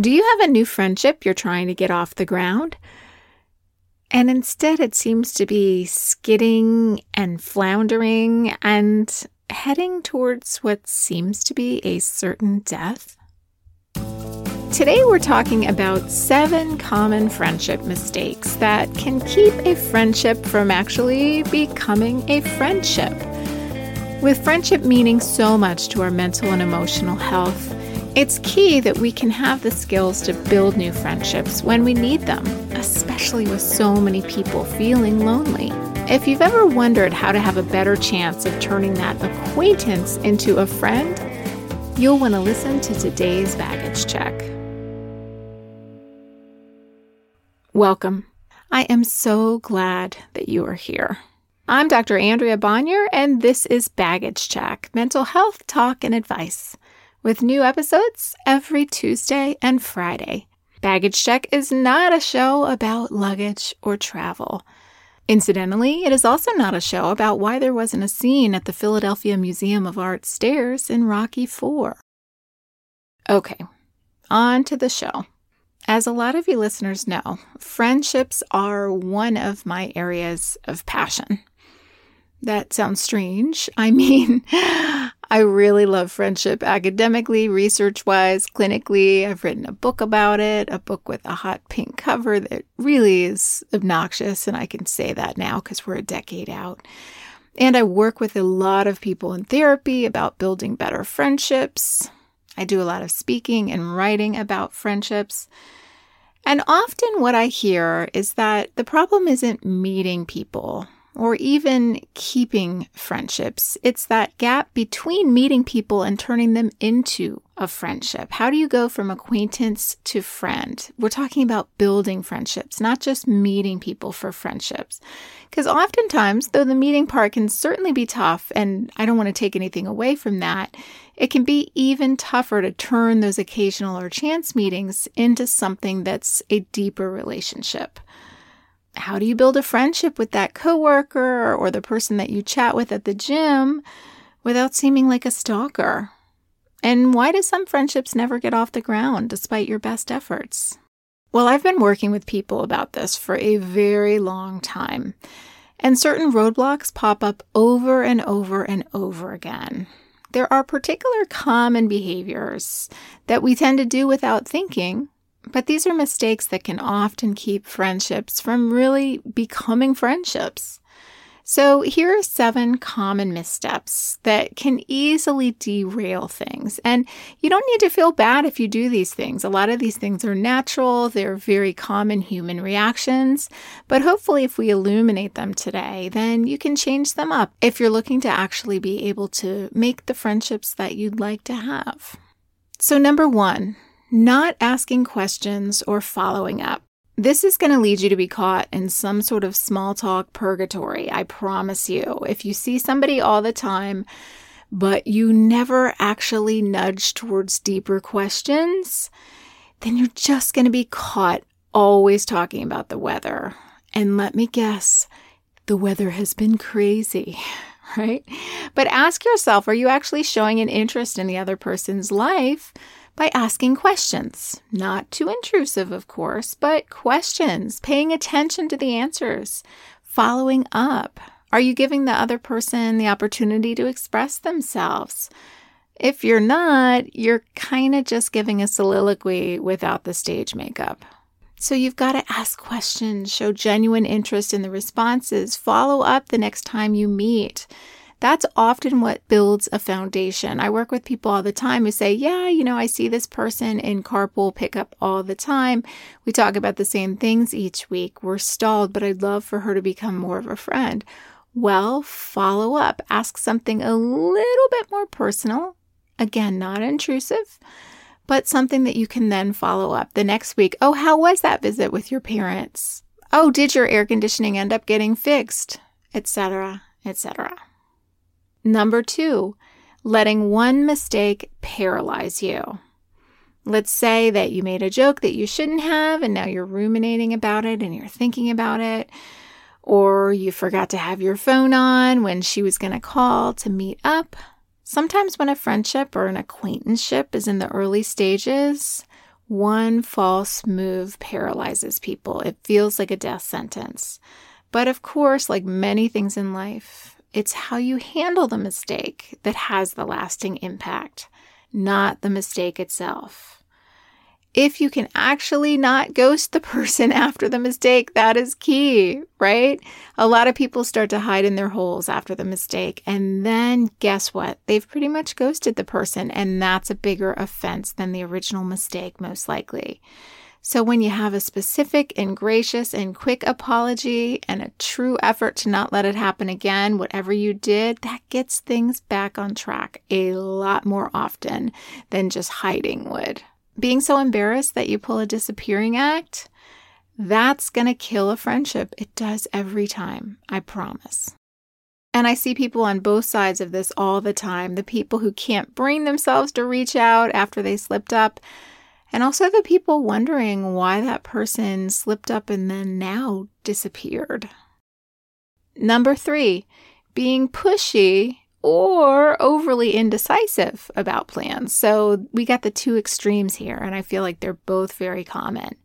Do you have a new friendship you're trying to get off the ground? And instead, it seems to be skidding and floundering and heading towards what seems to be a certain death. Today, we're talking about seven common friendship mistakes that can keep a friendship from actually becoming a friendship. With friendship meaning so much to our mental and emotional health, it's key that we can have the skills to build new friendships when we need them, especially with so many people feeling lonely. If you've ever wondered how to have a better chance of turning that acquaintance into a friend, you'll want to listen to today's baggage check. Welcome. I am so glad that you are here. I'm Dr. Andrea Bonior, and this is Baggage Check Mental Health Talk and Advice with new episodes every Tuesday and Friday. Baggage Check is not a show about luggage or travel. Incidentally, it is also not a show about why there wasn't a scene at the Philadelphia Museum of Art stairs in Rocky IV. Okay, on to the show. As a lot of you listeners know, friendships are one of my areas of passion. That sounds strange. I mean, I really love friendship academically, research wise, clinically. I've written a book about it, a book with a hot pink cover that really is obnoxious. And I can say that now because we're a decade out. And I work with a lot of people in therapy about building better friendships. I do a lot of speaking and writing about friendships. And often what I hear is that the problem isn't meeting people or even keeping friendships. It's that gap between meeting people and turning them into a friendship. How do you go from acquaintance to friend? We're talking about building friendships, not just meeting people for friendships. Because oftentimes, though the meeting part can certainly be tough, and I don't want to take anything away from that, it can be even tougher to turn those occasional or chance meetings into something that's a deeper relationship how do you build a friendship with that coworker or the person that you chat with at the gym without seeming like a stalker? And why do some friendships never get off the ground despite your best efforts? Well, I've been working with people about this for a very long time, and certain roadblocks pop up over and over and over again. There are particular common behaviors that we tend to do without thinking but these are mistakes that can often keep friendships from really becoming friendships. So, here are seven common missteps that can easily derail things. And you don't need to feel bad if you do these things. A lot of these things are natural, they're very common human reactions. But hopefully, if we illuminate them today, then you can change them up if you're looking to actually be able to make the friendships that you'd like to have. So, number one, not asking questions or following up. This is going to lead you to be caught in some sort of small talk purgatory, I promise you. If you see somebody all the time, but you never actually nudge towards deeper questions, then you're just going to be caught always talking about the weather. And let me guess, the weather has been crazy, right? But ask yourself are you actually showing an interest in the other person's life? By asking questions. Not too intrusive, of course, but questions, paying attention to the answers, following up. Are you giving the other person the opportunity to express themselves? If you're not, you're kind of just giving a soliloquy without the stage makeup. So you've got to ask questions, show genuine interest in the responses, follow up the next time you meet. That's often what builds a foundation. I work with people all the time who say, Yeah, you know, I see this person in carpool pickup all the time. We talk about the same things each week. We're stalled, but I'd love for her to become more of a friend. Well, follow up. Ask something a little bit more personal. Again, not intrusive, but something that you can then follow up the next week. Oh, how was that visit with your parents? Oh, did your air conditioning end up getting fixed? Etc., etc. Number two, letting one mistake paralyze you. Let's say that you made a joke that you shouldn't have, and now you're ruminating about it and you're thinking about it. Or you forgot to have your phone on when she was going to call to meet up. Sometimes, when a friendship or an acquaintanceship is in the early stages, One false move paralyzes people. It feels like a death sentence. But of course, like many things in life, it's how you handle the mistake that has the lasting impact, not the mistake itself if you can actually not ghost the person after the mistake, that is key, right? A lot of people start to hide in their holes after the mistake. And then guess what? They've pretty much ghosted the person. And that's a bigger offense than the original mistake, most likely. So, when you have a specific and gracious and quick apology and a true effort to not let it happen again, whatever you did, that gets things back on track a lot more often than just hiding would being so embarrassed that you pull a disappearing act, that's going to kill a friendship. It does every time, I promise. And I see people on both sides of this all the time the people who can't bring themselves to reach out after they slipped up, and also the people wondering why that person slipped up and then now disappeared. Number three, being pushy or overly indecisive about plans. So we got the two extremes here, and I feel like they're both very common.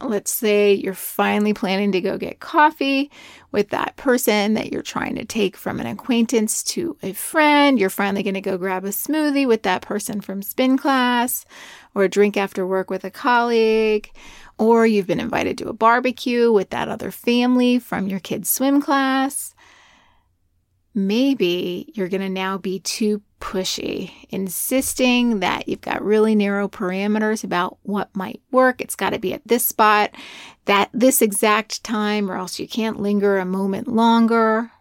Let's say you're finally planning to go get coffee with that person that you're trying to take from an acquaintance to a friend. You're finally going to go grab a smoothie with that person from spin class or a drink after work with a colleague. Or you've been invited to a barbecue with that other family from your kid's swim class maybe you're going to now be too pushy, insisting that you've got really narrow parameters about what might work. It's got to be at this spot, that this exact time, or else you can't linger a moment longer.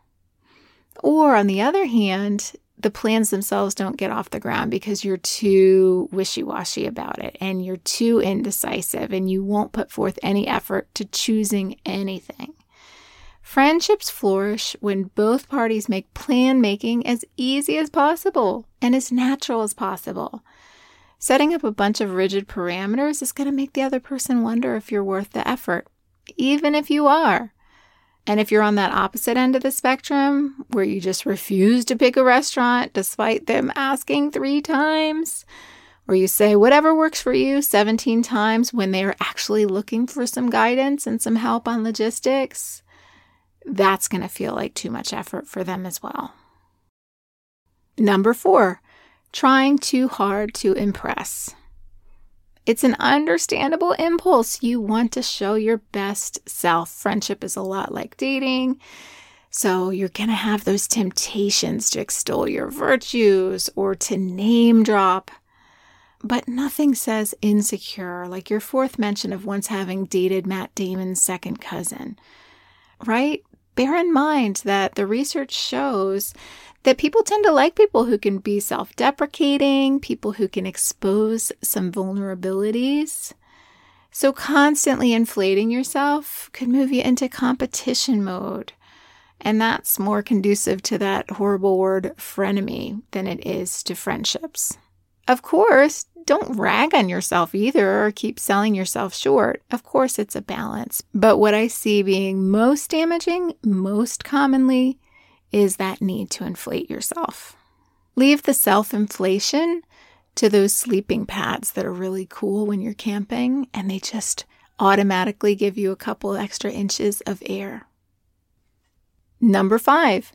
Or on the other hand, the plans themselves don't get off the ground because you're too wishy washy about it and you're too indecisive and you won't put forth any effort to choosing anything. Friendships flourish when both parties make plan making as easy as possible and as natural as possible. Setting up a bunch of rigid parameters is going to make the other person wonder if you're worth the effort, even if you are. And if you're on that opposite end of the spectrum, where you just refuse to pick a restaurant despite them asking three times, or you say whatever works for you 17 times when they are actually looking for some guidance and some help on logistics, that's going to feel like too much effort for them as well. Number four, trying too hard to impress. It's an understandable impulse. You want to show your best self. Friendship is a lot like dating. So you're going to have those temptations to extol your virtues or to name drop. But nothing says insecure like your fourth mention of once having dated Matt Damon's second cousin, right? Bear in mind that the research shows that people tend to like people who can be self deprecating, people who can expose some vulnerabilities. So, constantly inflating yourself could move you into competition mode. And that's more conducive to that horrible word frenemy than it is to friendships. Of course, don't rag on yourself either or keep selling yourself short. Of course, it's a balance. But what I see being most damaging, most commonly, is that need to inflate yourself. Leave the self inflation to those sleeping pads that are really cool when you're camping and they just automatically give you a couple extra inches of air. Number five,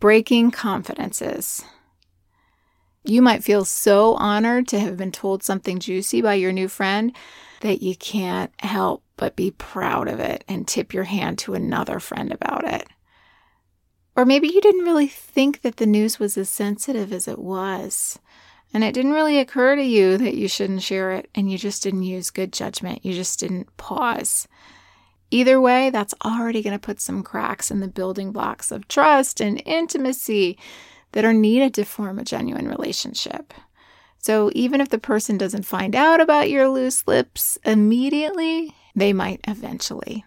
breaking confidences. You might feel so honored to have been told something juicy by your new friend that you can't help but be proud of it and tip your hand to another friend about it. Or maybe you didn't really think that the news was as sensitive as it was. And it didn't really occur to you that you shouldn't share it, and you just didn't use good judgment. You just didn't pause. Either way, that's already going to put some cracks in the building blocks of trust and intimacy that are needed to form a genuine relationship. So even if the person doesn't find out about your loose lips immediately, they might eventually.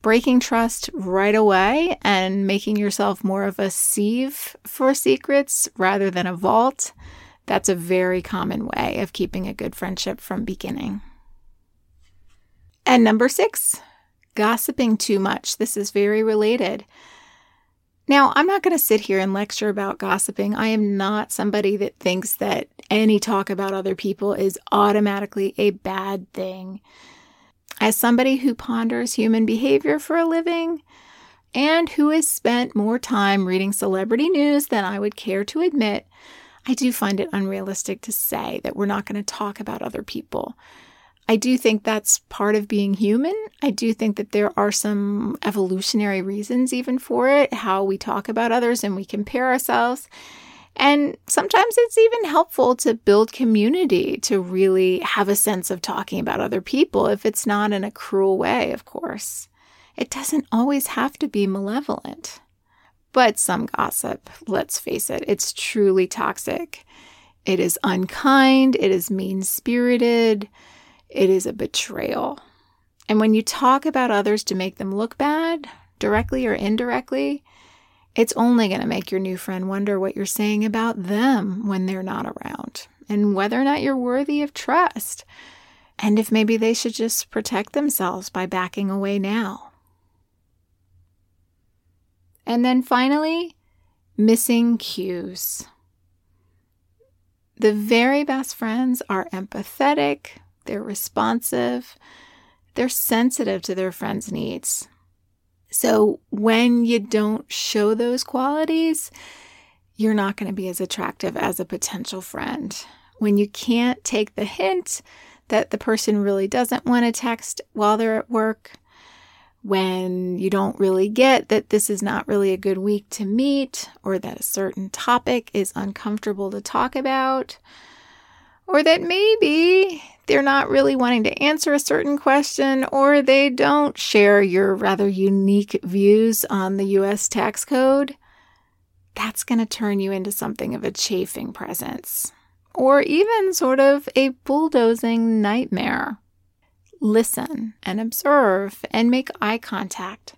Breaking trust right away and making yourself more of a sieve for secrets rather than a vault, that's a very common way of keeping a good friendship from beginning. And number six, gossiping too much. This is very related. Now, I'm not going to sit here and lecture about gossiping. I am not somebody that thinks that any talk about other people is automatically a bad thing. As somebody who ponders human behavior for a living and who has spent more time reading celebrity news than I would care to admit, I do find it unrealistic to say that we're not going to talk about other people. I do think that's part of being human. I do think that there are some evolutionary reasons, even for it, how we talk about others and we compare ourselves. And sometimes it's even helpful to build community to really have a sense of talking about other people, if it's not in a cruel way, of course. It doesn't always have to be malevolent. But some gossip, let's face it, it's truly toxic. It is unkind, it is mean spirited it is a betrayal. And when you talk about others to make them look bad, directly or indirectly, it's only going to make your new friend wonder what you're saying about them when they're not around and whether or not you're worthy of trust. And if maybe they should just protect themselves by backing away now. And then finally, missing cues. The very best friends are empathetic, they're responsive, they're sensitive to their friends' needs. So when you don't show those qualities, you're not going to be as attractive as a potential friend. When you can't take the hint that the person really doesn't want to text while they're at work, when you don't really get that this is not really a good week to meet, or that a certain topic is uncomfortable to talk about, or that maybe they're not really wanting to answer a certain question, or they don't share your rather unique views on the US tax code, that's going to turn you into something of a chafing presence, or even sort of a bulldozing nightmare. Listen and observe and make eye contact.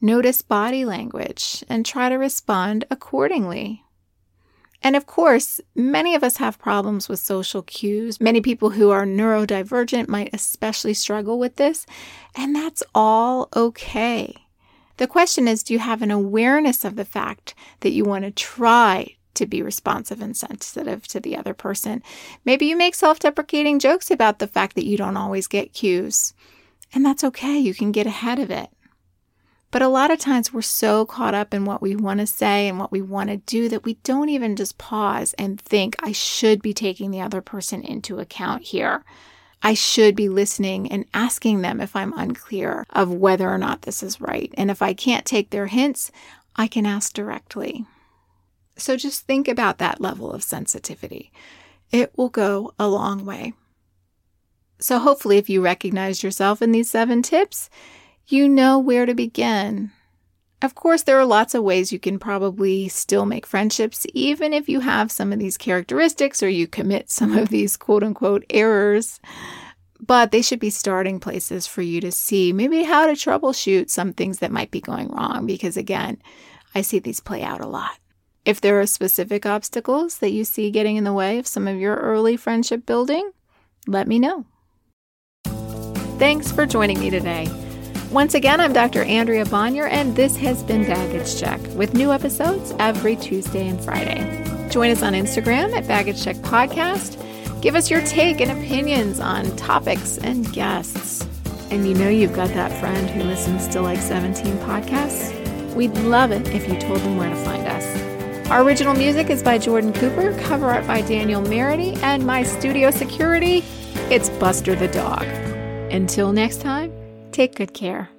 Notice body language and try to respond accordingly. And of course, many of us have problems with social cues. Many people who are neurodivergent might especially struggle with this, and that's all okay. The question is do you have an awareness of the fact that you want to try to be responsive and sensitive to the other person? Maybe you make self deprecating jokes about the fact that you don't always get cues, and that's okay. You can get ahead of it. But a lot of times we're so caught up in what we want to say and what we want to do that we don't even just pause and think, I should be taking the other person into account here. I should be listening and asking them if I'm unclear of whether or not this is right. And if I can't take their hints, I can ask directly. So just think about that level of sensitivity. It will go a long way. So, hopefully, if you recognize yourself in these seven tips, you know where to begin. Of course, there are lots of ways you can probably still make friendships, even if you have some of these characteristics or you commit some of these quote unquote errors. But they should be starting places for you to see maybe how to troubleshoot some things that might be going wrong, because again, I see these play out a lot. If there are specific obstacles that you see getting in the way of some of your early friendship building, let me know. Thanks for joining me today. Once again, I'm Dr. Andrea Bonior, and this has been Baggage Check with new episodes every Tuesday and Friday. Join us on Instagram at Baggage Check Podcast. Give us your take and opinions on topics and guests. And you know you've got that friend who listens to like 17 podcasts? We'd love it if you told them where to find us. Our original music is by Jordan Cooper, cover art by Danielle Merity, and my studio security, it's Buster the Dog. Until next time, Take good care.